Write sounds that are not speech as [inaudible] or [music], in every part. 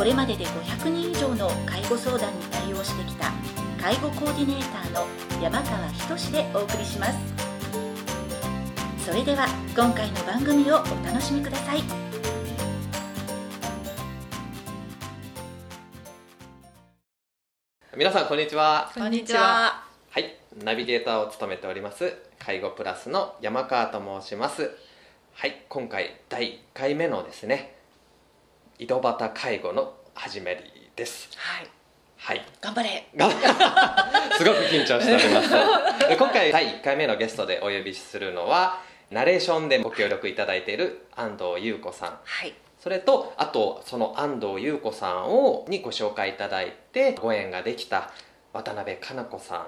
これまでで500人以上の介護相談に対応してきた介護コーディネーターの山川仁でお送りします。それでは今回の番組をお楽しみください。皆さんこんにちは。こんにちは。は。い。ナビゲーターを務めております介護プラスの山川と申します。はい。今回第1回目のですね井戸端介護の始めりです。はい。はい。頑張れ。が [laughs] すごく緊張しております。で今回第1回目のゲストでお呼びするのはナレーションでご協力いただいている安藤優子さん。はい。それとあとその安藤優子さんをにご紹介いただいてご縁ができた渡辺加奈子さ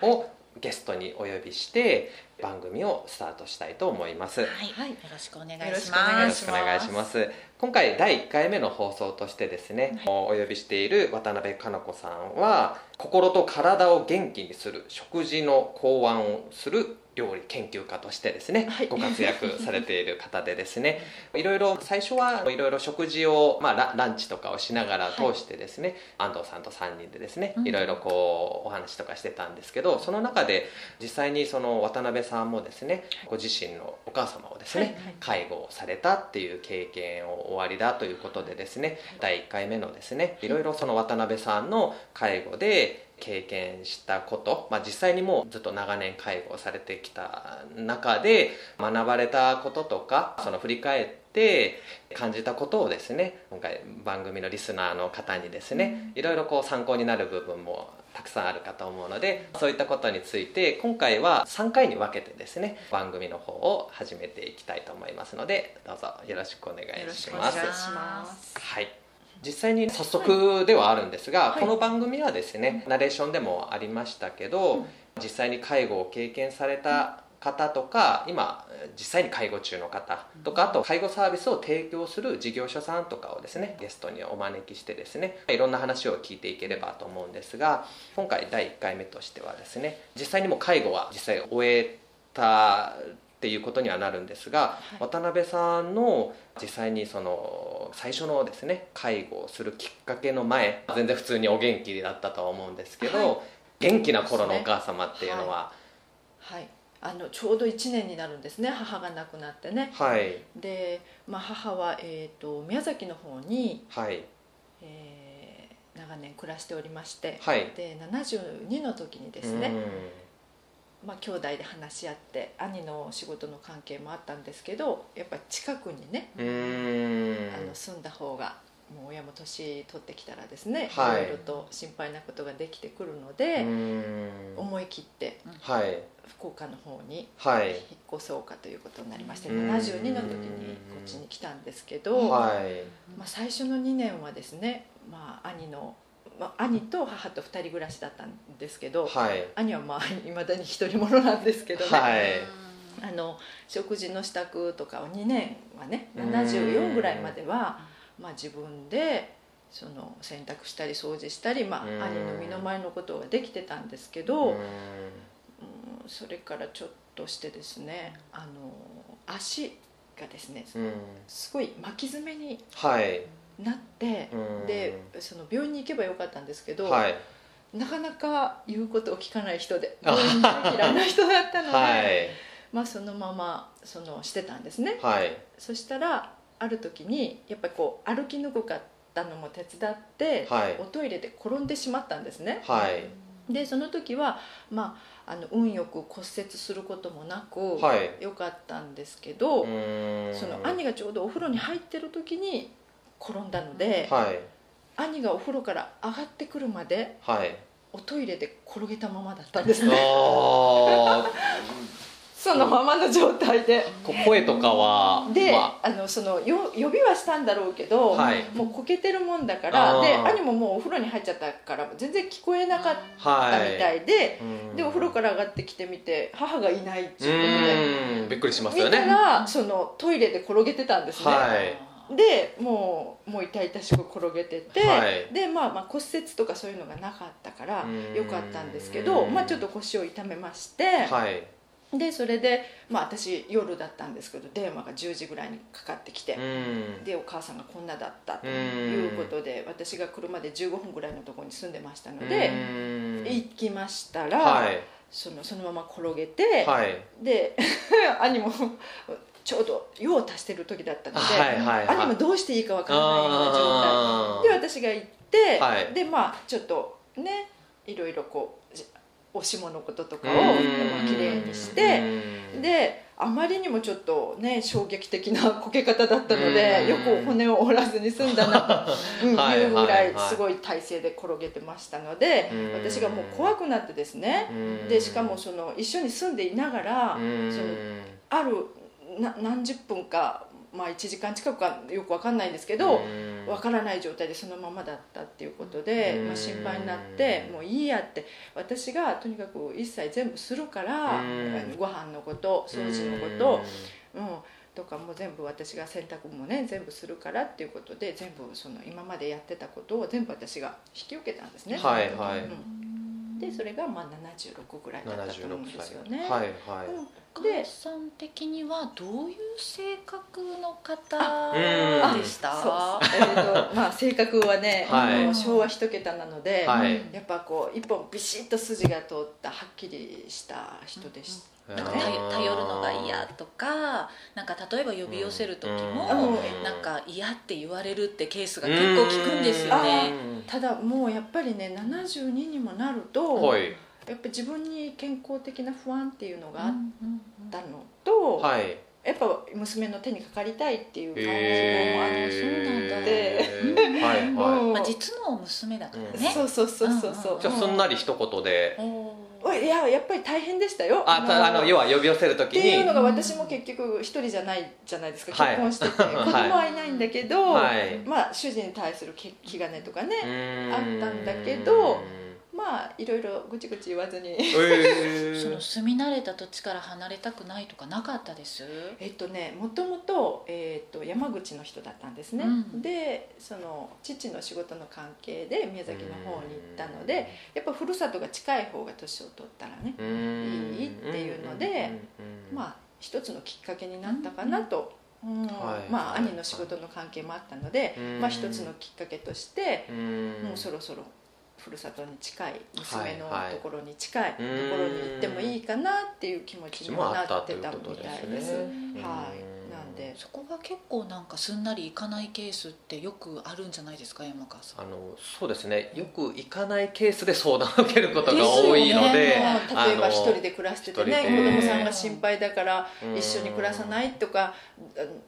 んをゲストにお呼びして番組をスタートしたいと思います。よはい、よろしくお願いしま願いしろしくお願いします。今回第1回目の放送としてですね、お呼びしている渡辺加奈子さんは心と体を元気にする食事の考案をする料理研究家としてですね、はい。ご活躍されている方でですね [laughs] いろいろ最初はいろいろ食事を、まあ、ラランチとかをしながら通してですね、安藤さんと3人でですねうん。いろいろこうお話とかしてたんですけどその中で実際にその渡辺さんもですねご自身のお母様をですね、介護をされたっていう経験をおありだということでですね第1回目のですねいろいろその渡辺さんの介護で経験したこと、まあ、実際にもうずっと長年介護をされてきた中で学ばれたこととかその振り返って感じたことをですね今回番組のリスナーの方にですね、いろいろこう参考になる部分もたくさんあるかと思うのでそういったことについて今回は3回に分けてですね番組の方を始めていきたいと思いますのでどうぞよろしくお願いよろししますくお願い。します。はい実際に早速ではあるんですが、はい。この番組はですね、ナレーションでもありましたけど、うん。実際に介護を経験された方とか今実際に介護中の方とかあと介護サービスを提供する事業所さんとかをですねゲストにお招きしてですねいろんな話を聞いていければと思うんですが今回第1回目としてはですね実際にもう介護は実際終えたっていうことにはなるんですが、い。渡辺さんの実際にその最初のですね介護をするきっかけの前全然普通にお元気だったとは思うんですけど、はい。元気な頃のお母様っていうのは？はい。あのちょうど1年になるんですね母が亡くなってね。はい。で、まあ、母は、えー、と宮崎の方に、はい。えー長年暮らしておりまして、はい。で72の時にですね、まあ、兄弟で話し合って兄の仕事の関係もあったんですけどやっぱり近くにね、あの住んだ方がもう親も年取ってきたらですね、はい。いろいろと心配なことができてくるので、思い切ってはい。福岡の方にはい。引っ越そうかということになりましてうん。72の時にこっちに来たんですけど、はい。まあ、最初の2年はですね、まあ、兄の、まあ、兄と母と2人暮らしだったんですけど、はい。兄はまあいまだに一人者なんですけどね、はい。あの食事の支度とかを2年はねうん。74ぐらいまでは、まあ、自分でその洗濯したり掃除したり、まあ、うん。兄の身の回りのことができてたんですけうど、ん。うんそれからちょっとしてですねあの足がですねうん。すごい巻き爪にはいなって、うん。でその病院に行けばよかったんですけど、はい。なかなか言うことを聞かない人であ病院に行く嫌いな人だったので、はい。まあ、そのままそのしてたんですね。はい。そしたらある時にやっぱりこう歩きにくかったのも手伝って、はい。おトイレで転んでしまったんですね。はい。でその時は、まあ、あの運よく骨折することもなく、はい。よかったんですけど、その兄がちょうどお風呂に入ってる時に転んだので、はい。兄がお風呂から上がってくるまではい。おトイレで転げたままだったんですね。[laughs] そのままの状態で。こ声とかはで、まあ。のそのよ呼びはしたんだろうけど、はい。もうこけてるもんだからで兄ももうお風呂に入っちゃったから全然聞こえなかっあはいたみたいで、うんでお風呂から上がってきてみて母がいないってういうーん。びっくりしまことで見すよね。たらそのトイレで転げてたんですね、はいでもうもう痛々しく転げてて、はい。で、まあ、まあ骨折とかそういうのがなかったからうん。よかったんですけど、まあ、ちょっと腰を痛めまして、はい。でそれで、まあ、私夜だったんですけど電話が10時ぐらいにかかってきて、うん。でお母さんがこんなだったということで私が車で15分ぐらいのところに住んでましたので、うん。行きましたら、はい。そのそのまま転げて、はい。で [laughs] 兄もちょうど用を足してる時だったので、はいはいはい。兄もどうしていいか分からないような状態。で私が行って、はい。でまあちょっとねいろいろこうじおしものこととかをきれいにしてうん。であまりにもちょっとね衝撃的なこけ方だったのでうん。よく骨を折らずに済んだなと [laughs] いいうぐらはいすごい体勢で転げてましたのでうん。私がもう怖くなってですね。うん。でしかもその一緒に住んでいながらうん。そのあるな何十分か、まあ、1時間近くかよく分かんないんですけどうん。分からない状態でそのままだったっていうことで、うん。まあ、心配になってもういいやって私がとにかく一切全部するからうん。ご飯のこと掃除のこと、うん、とかも全部私が洗濯もね全部するからっていうことで全部その今までやってたことを全部私が引き受けたんですね。はいはい。うん、でそれがまあ76ぐらいだったと思うん76ですよ歳。ね。はいはい。で母さん的にはどういう性格の方うん。でした？そうえーと [laughs] まあ性格はね、はい。昭和一桁なので、はい。やっぱこう一本ビシッと筋が通ったはっきりした人でした、なんか頼頼るのが嫌とかなんか例えば呼び寄せる時も、うん。なんか嫌って言われるってケースが結構聞くんですよね。ただもうやっぱりね72にもなると、はい。やっぱ自分に健康的な不安っていうのがあったのと、はい。やっぱ娘の手にかかりたいっていう感じもあへって、そうなんだ。ーはいはうん。まあ、実の娘だからね。そうそうそうそうそう、うんいじゃあすんなり一言で。おおいややっぱり大変でしたよ。あたあの要は呼び寄せるときっていうにのが私も結局一人じゃないじゃないですかはい。結婚してて、[laughs] 子供はい。ないんだけど、はい。まあ主人に対する気気兼ねとかね、ああったんだけどまあいろいろぐちぐち言わずに。え [laughs] その住み慣れた土地から離れたくないとかなかったです？えっとねもともと,、えっと山口の人だったんですね、うん。でその父の仕事の関係で宮崎の方に行ったのでやっぱふるさとが近い方が年を取ったらねいいっていうのでまあ一つのきっかけになったかなと、うん。はいまあ兄の仕事の関係もあったので、うん。まあ一つのきっかけとして、あもうそろそろふるさとに近い娘のところに近いところに行ってもいいかなっていう気持ちにもなってたみたいです。はい。なんで。そこが結構なんかすんなりいかないケースってよくあるんじゃないですか山川さん。あのそうですね。よく行かないケースで相談を受けることが多いのでねもう例えば一人で暮らしててね子供さんが心配だからうん。一緒に暮らさないとか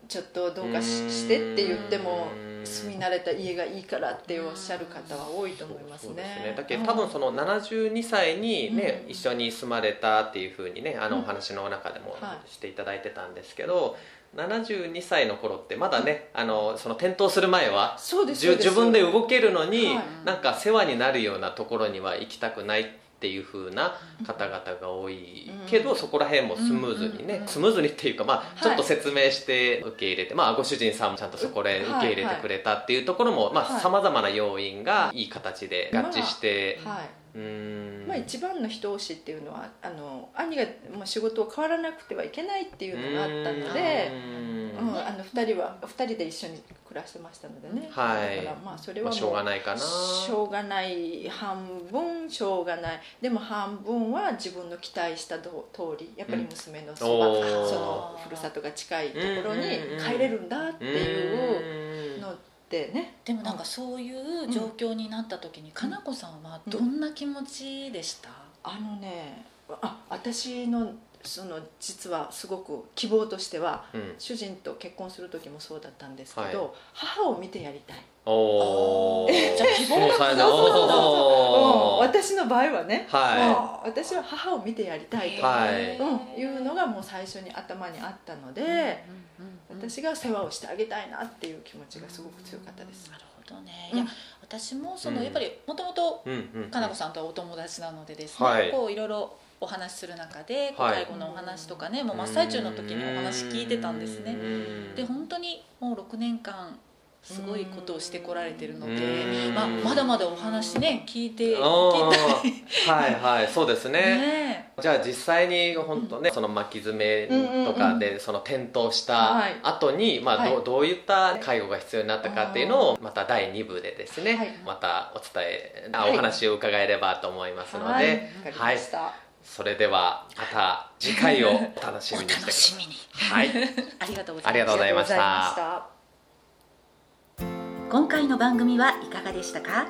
ちょっとどうかししてって言ってもうん住み慣れた家がいいからっておっしゃる方は多いと思いますそうですね。だけど多分その72歳にね、うん。一緒に住まれたっていうふうにねあのうんお話の中でもはい。していただいてたんですけど、72歳の頃ってまだねあのその転倒する前は自分で動けるのに、はい。なんか世話になるようなところには行きたくないっていう風な方々が多いけど、うん。そこら辺もスムーズにね、うんスムーズにっていうか、まあ、い。ちょっと説明して受け入れて、まあ、ご主人さんもちゃんとそこで受け入れてくれたっていうところもはいさまざ、まな要因がいい形で合致して、はい。うんまあ、一番の一押しっていうのはあの兄がもう仕事を変わらなくてはいけないっていうのがあったので、うん。うん、あの2人は2人で一緒に暮らしてましたのでね、はい。だからまあそれはしょうがないかな。しょうがない半分しょうがない。でも半分は自分の期待したど通りやっぱり娘のそば、うん。そのふるさとが近いところに帰れるんだっていうのってね。でもなんかそういう状況になった時に、かなこさんはどんな気持ちでした、あのねあ私のその実はすごく希望としては、うん。主人と結婚する時もそうだったんですけど、はい。母を見てやりたい、おおじゃあ希望が [laughs] もうそうそうそう。ん。私の場合はね、はうん私は母を見てやりたいと、はい。うん、いうのがもう最初に頭にあったので、うんうんうん私が世話をしてあげたいなっていう気持ちがすごく強かったです。な。るほどね、うん。いや私もその、うん。やっぱりもともとかなこさんとはお友達なのでですね、はい。こういろいろお話しする中で、はい。介護のお話とかねもう真っ最中の時にお話聞いてたんですね。うん。で本当にもう6年間すごいことをしてこられてるのでう、ん。まあ、まだまだお話ね聞いて聞いあたはいはい。そうですね。ねじゃあ実際に本当ね、その巻き爪とかでその転倒したはい。後に、まあどうはい。どういった介護が必要になったかっていうのをまた第2部でですね、はい。またお伝えあはい。お話を伺えればと思いますので、はい、わかりました。それではまた次回をお楽しおみにしてくだ楽しみに。さい。はい、ありがとうございますありがとうございました。ありがとうございました今回の番組はいかがでしたか？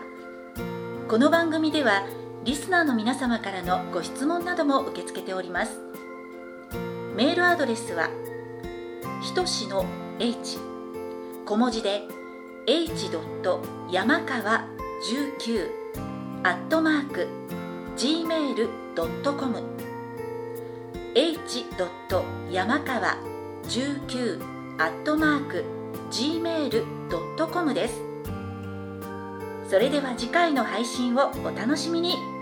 この番組ではリスナーの皆様からのご質問なども受け付けておりますメールアドレスはひとしの h 小文字で h. 山川19アットマーク gmail.com h. 山川19アットマーク gmail.com です。それでは次回の配信をお楽しみに。